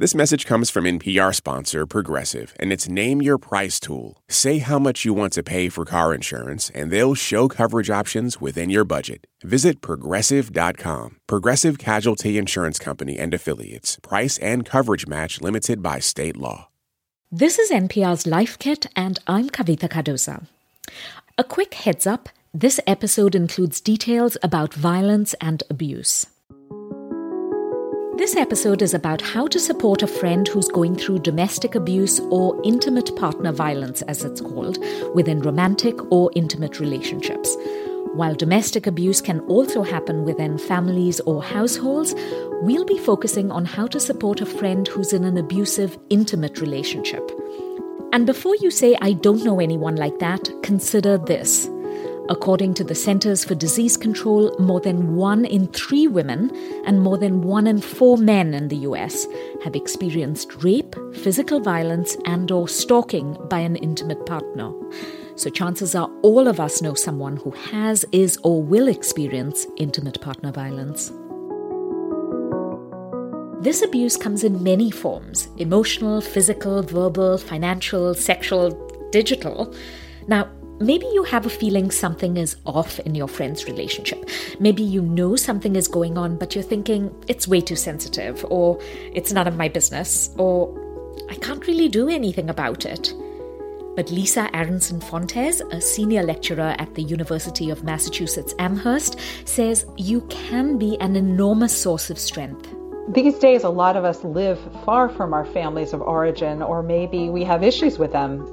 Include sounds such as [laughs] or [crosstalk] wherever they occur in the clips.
This message comes from NPR sponsor Progressive and its Name Your Price tool. Say how much you want to pay for car insurance, and they'll show coverage options within your budget. Visit progressive.com. Progressive Casualty Insurance Company and Affiliates. Price and coverage match limited by state law. This is NPR's Life Kit, and I'm Kavitha Cardoza. A quick heads up this episode includes details about violence and abuse. This episode is about how to support a friend who's going through domestic abuse or intimate partner violence, as it's called, within romantic or intimate relationships. While domestic abuse can also happen within families or households, we'll be focusing on how to support a friend who's in an abusive, intimate relationship. And before you say, I don't know anyone like that, consider this. According to the Centers for Disease Control, more than one in three women and more than one in four men in the US have experienced rape, physical violence, and or stalking by an intimate partner. So chances are all of us know someone who has, is, or will experience intimate partner violence. This abuse comes in many forms emotional, physical, verbal, financial, sexual, digital. Now, Maybe you have a feeling something is off in your friend's relationship. Maybe you know something is going on, but you're thinking it's way too sensitive, or it's none of my business, or I can't really do anything about it. But Lisa Aronson Fontes, a senior lecturer at the University of Massachusetts Amherst, says you can be an enormous source of strength. These days, a lot of us live far from our families of origin, or maybe we have issues with them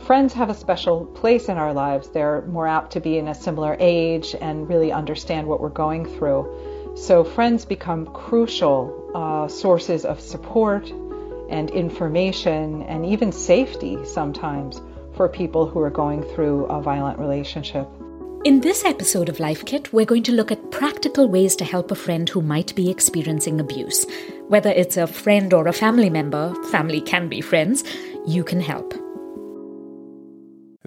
friends have a special place in our lives. They're more apt to be in a similar age and really understand what we're going through. So, friends become crucial uh, sources of support and information and even safety sometimes for people who are going through a violent relationship. In this episode of Life Kit, we're going to look at practical ways to help a friend who might be experiencing abuse. Whether it's a friend or a family member, family can be friends, you can help.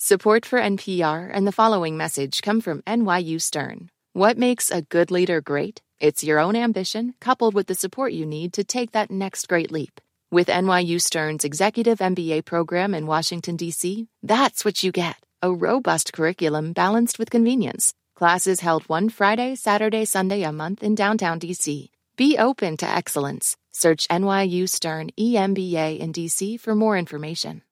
Support for NPR and the following message come from NYU Stern. What makes a good leader great? It's your own ambition, coupled with the support you need to take that next great leap. With NYU Stern's Executive MBA program in Washington, D.C., that's what you get a robust curriculum balanced with convenience. Classes held one Friday, Saturday, Sunday a month in downtown D.C. Be open to excellence. Search NYU Stern EMBA in D.C. for more information.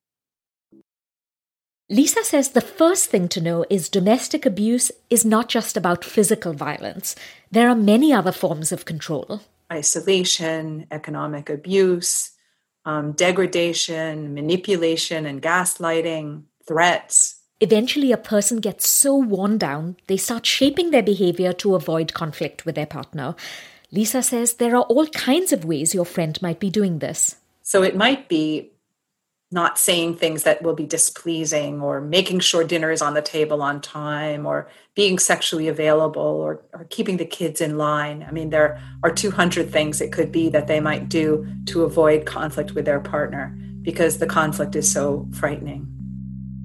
Lisa says the first thing to know is domestic abuse is not just about physical violence. There are many other forms of control isolation, economic abuse, um, degradation, manipulation and gaslighting, threats. Eventually, a person gets so worn down, they start shaping their behavior to avoid conflict with their partner. Lisa says there are all kinds of ways your friend might be doing this. So it might be not saying things that will be displeasing or making sure dinner is on the table on time or being sexually available or, or keeping the kids in line. I mean, there are 200 things it could be that they might do to avoid conflict with their partner because the conflict is so frightening.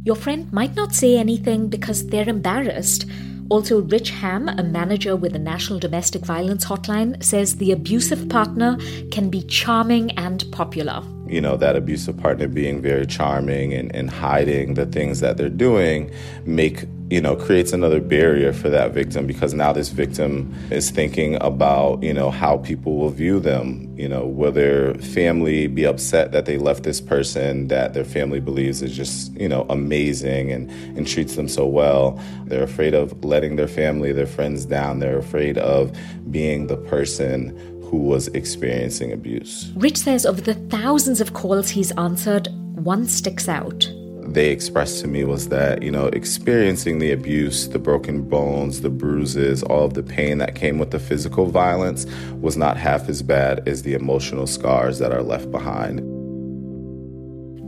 Your friend might not say anything because they're embarrassed. Also, Rich Ham, a manager with the National Domestic Violence Hotline, says the abusive partner can be charming and popular you know, that abusive partner being very charming and, and hiding the things that they're doing make you know creates another barrier for that victim because now this victim is thinking about you know how people will view them. You know will their family be upset that they left this person that their family believes is just you know amazing and and treats them so well? They're afraid of letting their family their friends down. They're afraid of being the person who was experiencing abuse. Rich says of the thousands of calls he's answered, one sticks out. They expressed to me was that, you know, experiencing the abuse, the broken bones, the bruises, all of the pain that came with the physical violence was not half as bad as the emotional scars that are left behind.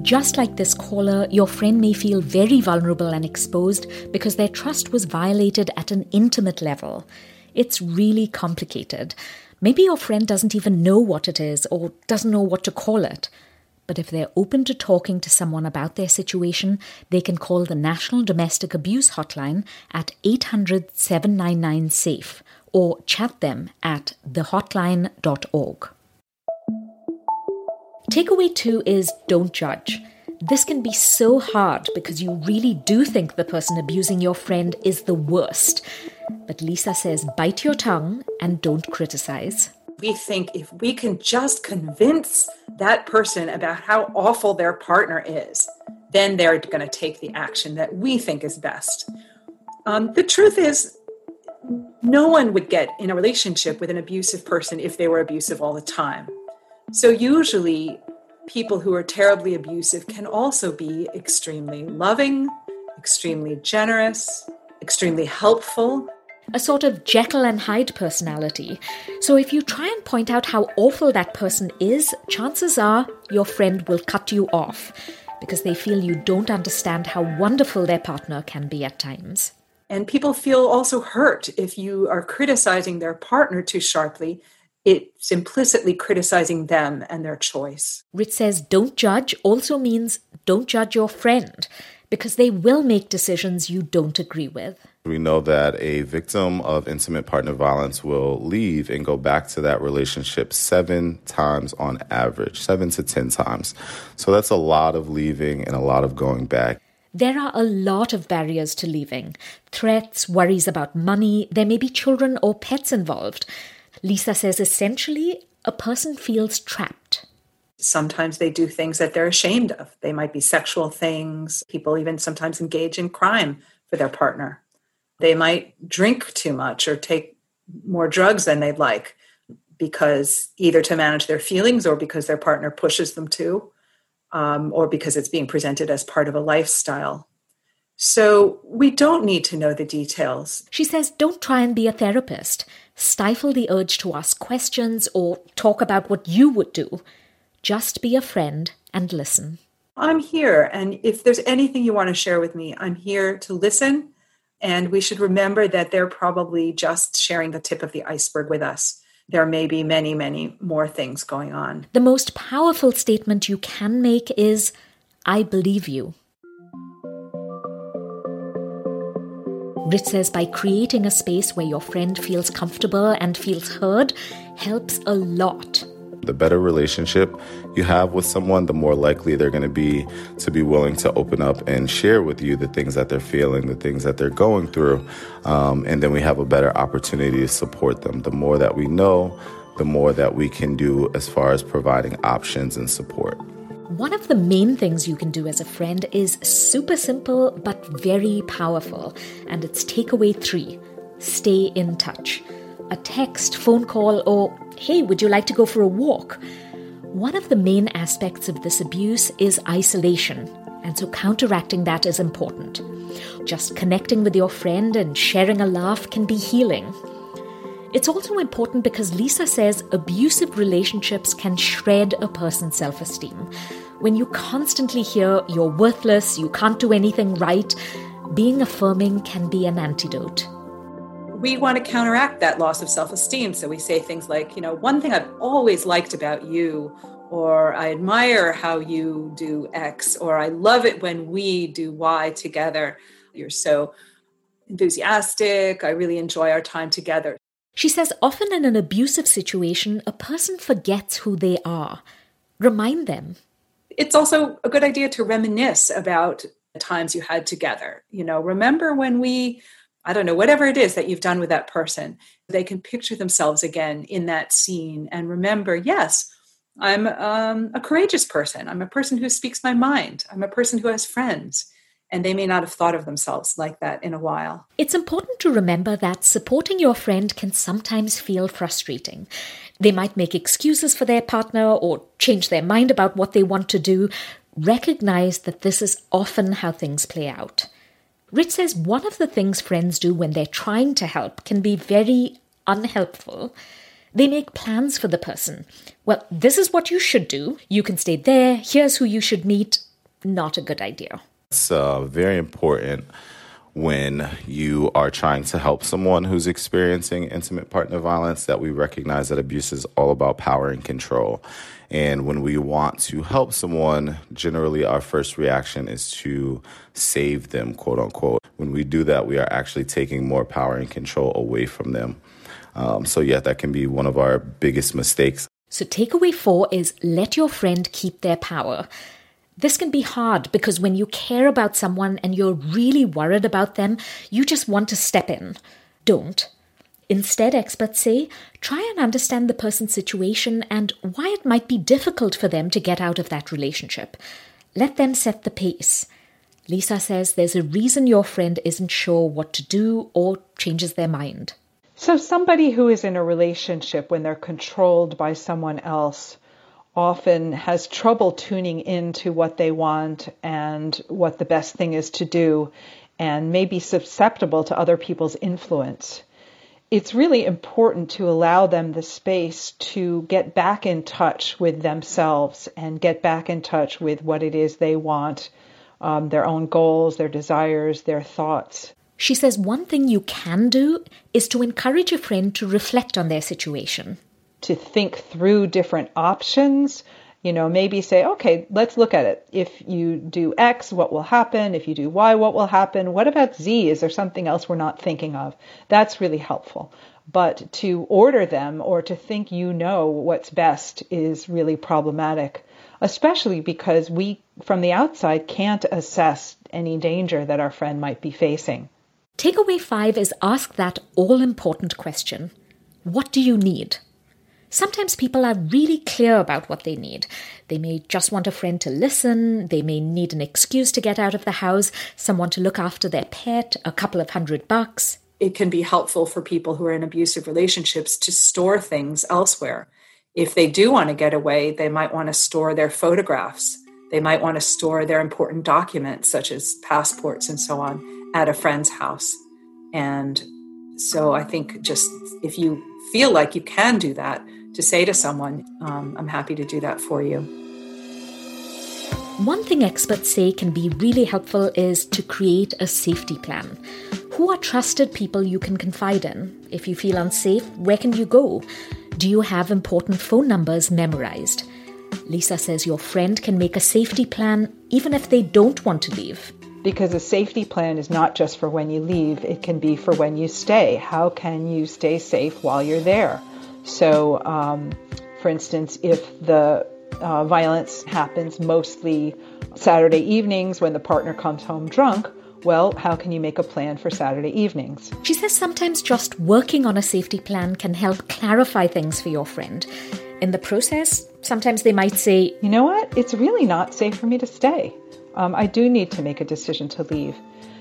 Just like this caller, your friend may feel very vulnerable and exposed because their trust was violated at an intimate level. It's really complicated. Maybe your friend doesn't even know what it is or doesn't know what to call it. But if they're open to talking to someone about their situation, they can call the National Domestic Abuse Hotline at 800 799 SAFE or chat them at thehotline.org. Takeaway two is don't judge. This can be so hard because you really do think the person abusing your friend is the worst. But Lisa says bite your tongue and don't criticize. We think if we can just convince that person about how awful their partner is, then they're going to take the action that we think is best. Um, the truth is, no one would get in a relationship with an abusive person if they were abusive all the time. So, usually, people who are terribly abusive can also be extremely loving, extremely generous, extremely helpful. A sort of Jekyll and Hyde personality. So if you try and point out how awful that person is, chances are your friend will cut you off because they feel you don't understand how wonderful their partner can be at times. And people feel also hurt if you are criticizing their partner too sharply it's implicitly criticizing them and their choice. Rich says don't judge also means don't judge your friend because they will make decisions you don't agree with. We know that a victim of intimate partner violence will leave and go back to that relationship seven times on average, seven to 10 times. So that's a lot of leaving and a lot of going back. There are a lot of barriers to leaving threats, worries about money, there may be children or pets involved. Lisa says essentially, a person feels trapped. Sometimes they do things that they're ashamed of. They might be sexual things. People even sometimes engage in crime for their partner. They might drink too much or take more drugs than they'd like because either to manage their feelings or because their partner pushes them to, um, or because it's being presented as part of a lifestyle. So we don't need to know the details. She says, don't try and be a therapist. Stifle the urge to ask questions or talk about what you would do. Just be a friend and listen. I'm here. And if there's anything you want to share with me, I'm here to listen. And we should remember that they're probably just sharing the tip of the iceberg with us. There may be many, many more things going on. The most powerful statement you can make is I believe you. Rich says by creating a space where your friend feels comfortable and feels heard helps a lot. The better relationship you have with someone, the more likely they're going to be to be willing to open up and share with you the things that they're feeling, the things that they're going through. Um, and then we have a better opportunity to support them. The more that we know, the more that we can do as far as providing options and support. One of the main things you can do as a friend is super simple but very powerful, and it's takeaway three stay in touch. A text, phone call, or hey, would you like to go for a walk? One of the main aspects of this abuse is isolation, and so counteracting that is important. Just connecting with your friend and sharing a laugh can be healing. It's also important because Lisa says abusive relationships can shred a person's self esteem. When you constantly hear you're worthless, you can't do anything right, being affirming can be an antidote. We want to counteract that loss of self esteem. So we say things like, you know, one thing I've always liked about you, or I admire how you do X, or I love it when we do Y together. You're so enthusiastic. I really enjoy our time together. She says often in an abusive situation, a person forgets who they are. Remind them. it's also a good idea to reminisce about the times you had together. You know, remember when we, I don't know, whatever it is that you've done with that person, they can picture themselves again in that scene and remember, yes, I'm um, a courageous person. I'm a person who speaks my mind. I'm a person who has friends. And they may not have thought of themselves like that in a while. It's important to remember that supporting your friend can sometimes feel frustrating. They might make excuses for their partner or change their mind about what they want to do. Recognize that this is often how things play out. Rich says one of the things friends do when they're trying to help can be very unhelpful. They make plans for the person. Well, this is what you should do. You can stay there. Here's who you should meet. Not a good idea. It's uh, very important when you are trying to help someone who's experiencing intimate partner violence that we recognize that abuse is all about power and control. And when we want to help someone, generally our first reaction is to save them, quote unquote. When we do that, we are actually taking more power and control away from them. Um, so, yeah, that can be one of our biggest mistakes. So, takeaway four is let your friend keep their power. This can be hard because when you care about someone and you're really worried about them, you just want to step in. Don't. Instead, experts say, try and understand the person's situation and why it might be difficult for them to get out of that relationship. Let them set the pace. Lisa says there's a reason your friend isn't sure what to do or changes their mind. So, somebody who is in a relationship when they're controlled by someone else often has trouble tuning into what they want and what the best thing is to do, and may be susceptible to other people's influence. It's really important to allow them the space to get back in touch with themselves and get back in touch with what it is they want, um, their own goals, their desires, their thoughts. She says one thing you can do is to encourage a friend to reflect on their situation to think through different options. You know, maybe say, okay, let's look at it. If you do X, what will happen? If you do Y, what will happen? What about Z? Is there something else we're not thinking of? That's really helpful. But to order them or to think you know what's best is really problematic, especially because we, from the outside, can't assess any danger that our friend might be facing. Takeaway five is ask that all important question What do you need? Sometimes people are really clear about what they need. They may just want a friend to listen, they may need an excuse to get out of the house, someone to look after their pet, a couple of hundred bucks. It can be helpful for people who are in abusive relationships to store things elsewhere. If they do want to get away, they might want to store their photographs. They might want to store their important documents, such as passports and so on, at a friend's house. And so I think just if you feel like you can do that, to say to someone, um, I'm happy to do that for you. One thing experts say can be really helpful is to create a safety plan. Who are trusted people you can confide in? If you feel unsafe, where can you go? Do you have important phone numbers memorized? Lisa says your friend can make a safety plan even if they don't want to leave. Because a safety plan is not just for when you leave, it can be for when you stay. How can you stay safe while you're there? So, um, for instance, if the uh, violence happens mostly Saturday evenings when the partner comes home drunk, well, how can you make a plan for Saturday evenings? She says sometimes just working on a safety plan can help clarify things for your friend. In the process, sometimes they might say, You know what? It's really not safe for me to stay. Um, I do need to make a decision to leave.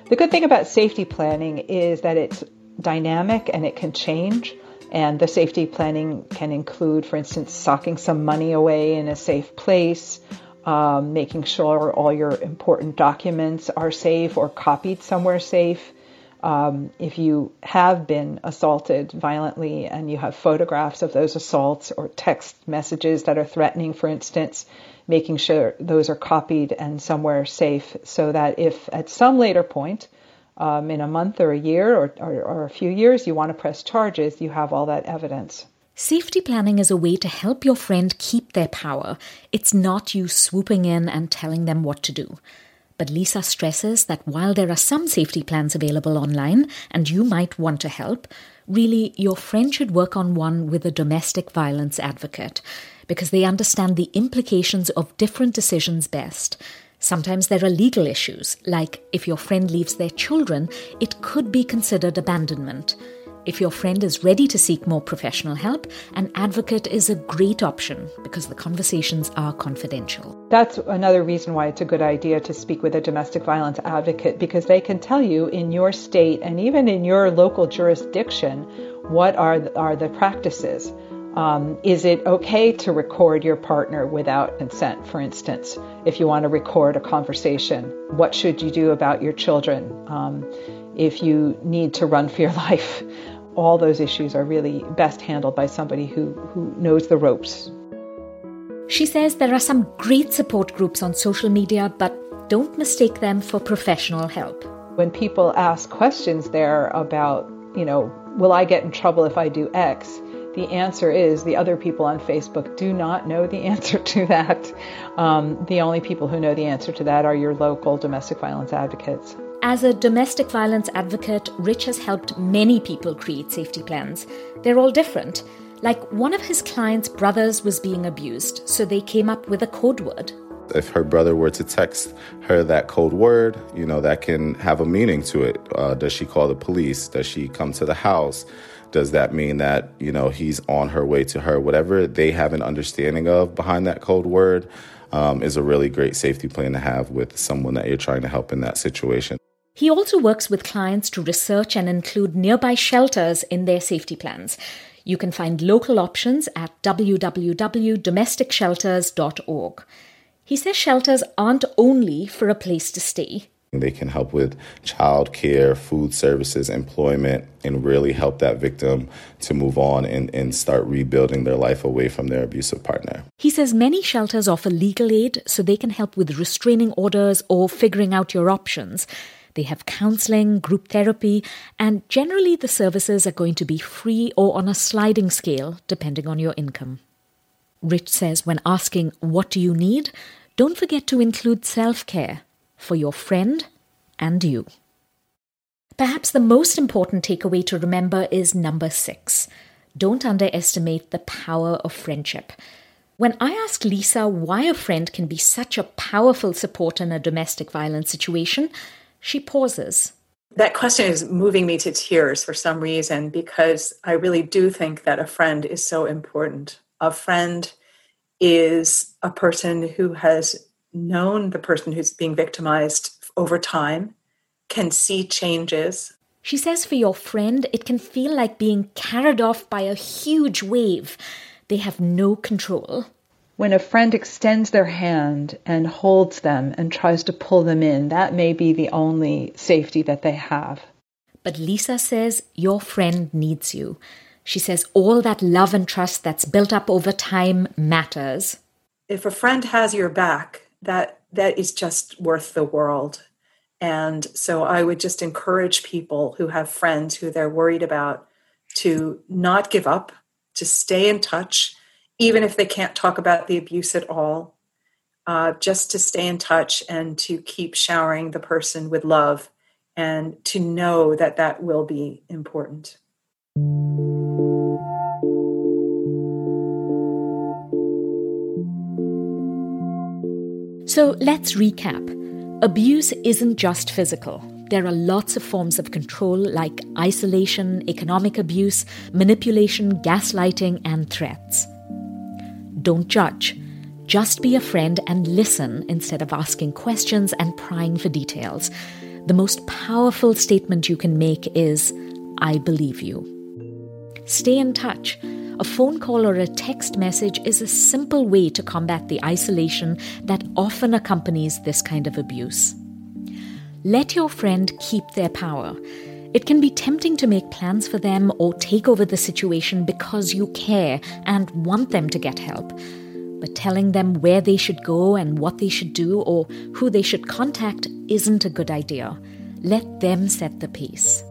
The good thing about safety planning is that it's dynamic and it can change. And the safety planning can include, for instance, socking some money away in a safe place, um, making sure all your important documents are safe or copied somewhere safe. Um, if you have been assaulted violently and you have photographs of those assaults or text messages that are threatening, for instance, making sure those are copied and somewhere safe so that if at some later point um, in a month or a year or, or, or a few years you want to press charges, you have all that evidence. Safety planning is a way to help your friend keep their power. It's not you swooping in and telling them what to do. But Lisa stresses that while there are some safety plans available online and you might want to help, really your friend should work on one with a domestic violence advocate. because they understand the implications of different decisions best. Sometimes there are legal issues, like if your friend leaves their children, it could be considered abandonment. If your friend is ready to seek more professional help, an advocate is a great option because the conversations are confidential. That's another reason why it's a good idea to speak with a domestic violence advocate because they can tell you in your state and even in your local jurisdiction what are the, are the practices. Um, is it okay to record your partner without consent, for instance, if you want to record a conversation? What should you do about your children um, if you need to run for your [laughs] life? All those issues are really best handled by somebody who, who knows the ropes. She says there are some great support groups on social media, but don't mistake them for professional help. When people ask questions there about, you know, will I get in trouble if I do X? The answer is the other people on Facebook do not know the [laughs] answer to that. Um, the only people who know the answer to that are your local domestic violence advocates. As a domestic violence advocate, Rich has helped many people create safety plans. They're all different. Like one of his clients' brothers was being abused, so they came up with a code word. If her brother were to text her that code word, you know, that can have a meaning to it. Uh, does she call the police? Does she come to the house? Does that mean that, you know, he's on her way to her? Whatever they have an understanding of behind that code word um, is a really great safety plan to have with someone that you're trying to help in that situation. He also works with clients to research and include nearby shelters in their safety plans. You can find local options at www.domesticshelters.org. He says shelters aren't only for a place to stay. They can help with child care, food services, employment, and really help that victim to move on and, and start rebuilding their life away from their abusive partner. He says many shelters offer legal aid so they can help with restraining orders or figuring out your options. They have counseling, group therapy, and generally the services are going to be free or on a sliding scale depending on your income. Rich says when asking, What do you need? don't forget to include self care for your friend and you. Perhaps the most important takeaway to remember is number six don't underestimate the power of friendship. When I ask Lisa why a friend can be such a powerful support in a domestic violence situation, she pauses. That question is moving me to tears for some reason because I really do think that a friend is so important. A friend is a person who has known the person who's being victimized over time, can see changes. She says for your friend, it can feel like being carried off by a huge wave. They have no control. When a friend extends their hand and holds them and tries to pull them in, that may be the only safety that they have. But Lisa says your friend needs you. She says all that love and trust that's built up over time matters. If a friend has your back, that that is just worth the world. And so I would just encourage people who have friends who they're worried about to not give up, to stay in touch, even if they can't talk about the abuse at all, uh, just to stay in touch and to keep showering the person with love and to know that that will be important. So let's recap. Abuse isn't just physical. There are lots of forms of control like isolation, economic abuse, manipulation, gaslighting, and threats. Don't judge. Just be a friend and listen instead of asking questions and prying for details. The most powerful statement you can make is, I believe you. Stay in touch. A phone call or a text message is a simple way to combat the isolation that often accompanies this kind of abuse. Let your friend keep their power. It can be tempting to make plans for them or take over the situation because you care and want them to get help. But telling them where they should go and what they should do or who they should contact isn't a good idea. Let them set the pace.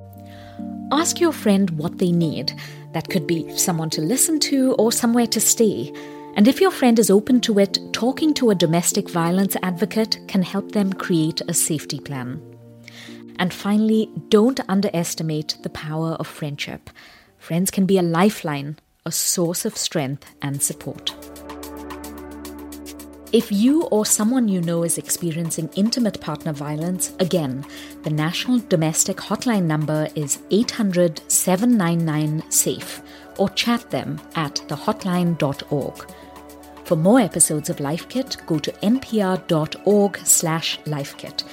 Ask your friend what they need that could be someone to listen to or somewhere to stay. And if your friend is open to it, talking to a domestic violence advocate can help them create a safety plan. And finally, don't underestimate the power of friendship. Friends can be a lifeline, a source of strength and support. If you or someone you know is experiencing intimate partner violence, again, the National Domestic Hotline number is 800 799 SAFE or chat them at thehotline.org. For more episodes of Life Kit, go to npr.org slash lifekit.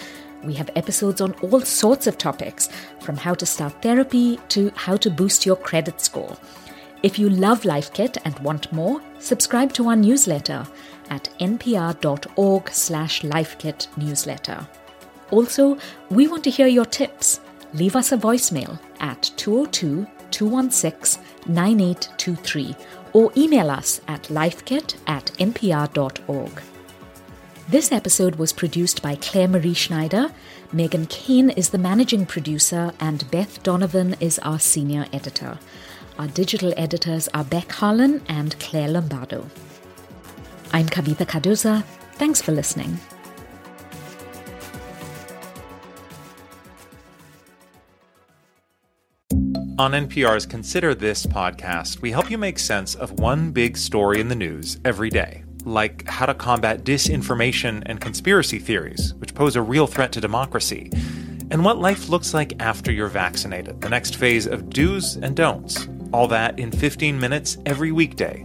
We have episodes on all sorts of topics, from how to start therapy to how to boost your credit score. If you love Life Kit and want more, subscribe to our newsletter at npr.org slash lifekit newsletter. Also, we want to hear your tips. Leave us a voicemail at 202 216 9823 or email us at lifekit at npr.org. This episode was produced by Claire Marie Schneider. Megan Kane is the managing producer, and Beth Donovan is our senior editor. Our digital editors are Beck Harlan and Claire Lombardo. I'm Kavitha Cardoza. Thanks for listening. On NPR's Consider This podcast, we help you make sense of one big story in the news every day, like how to combat disinformation and conspiracy theories, which pose a real threat to democracy, and what life looks like after you're vaccinated, the next phase of do's and don'ts. All that in 15 minutes every weekday.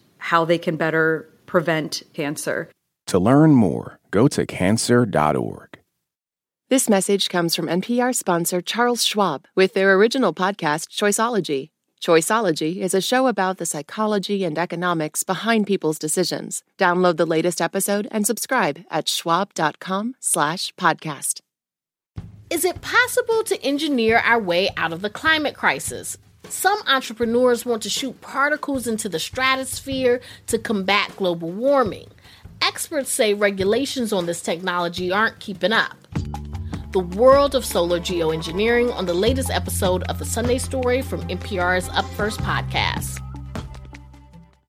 how they can better prevent cancer. To learn more, go to cancer.org. This message comes from NPR sponsor Charles Schwab with their original podcast, Choiceology. Choiceology is a show about the psychology and economics behind people's decisions. Download the latest episode and subscribe at schwab.com slash podcast. Is it possible to engineer our way out of the climate crisis? Some entrepreneurs want to shoot particles into the stratosphere to combat global warming. Experts say regulations on this technology aren't keeping up the world of solar geoengineering on the latest episode of the Sunday Story from NPR's Up First podcast.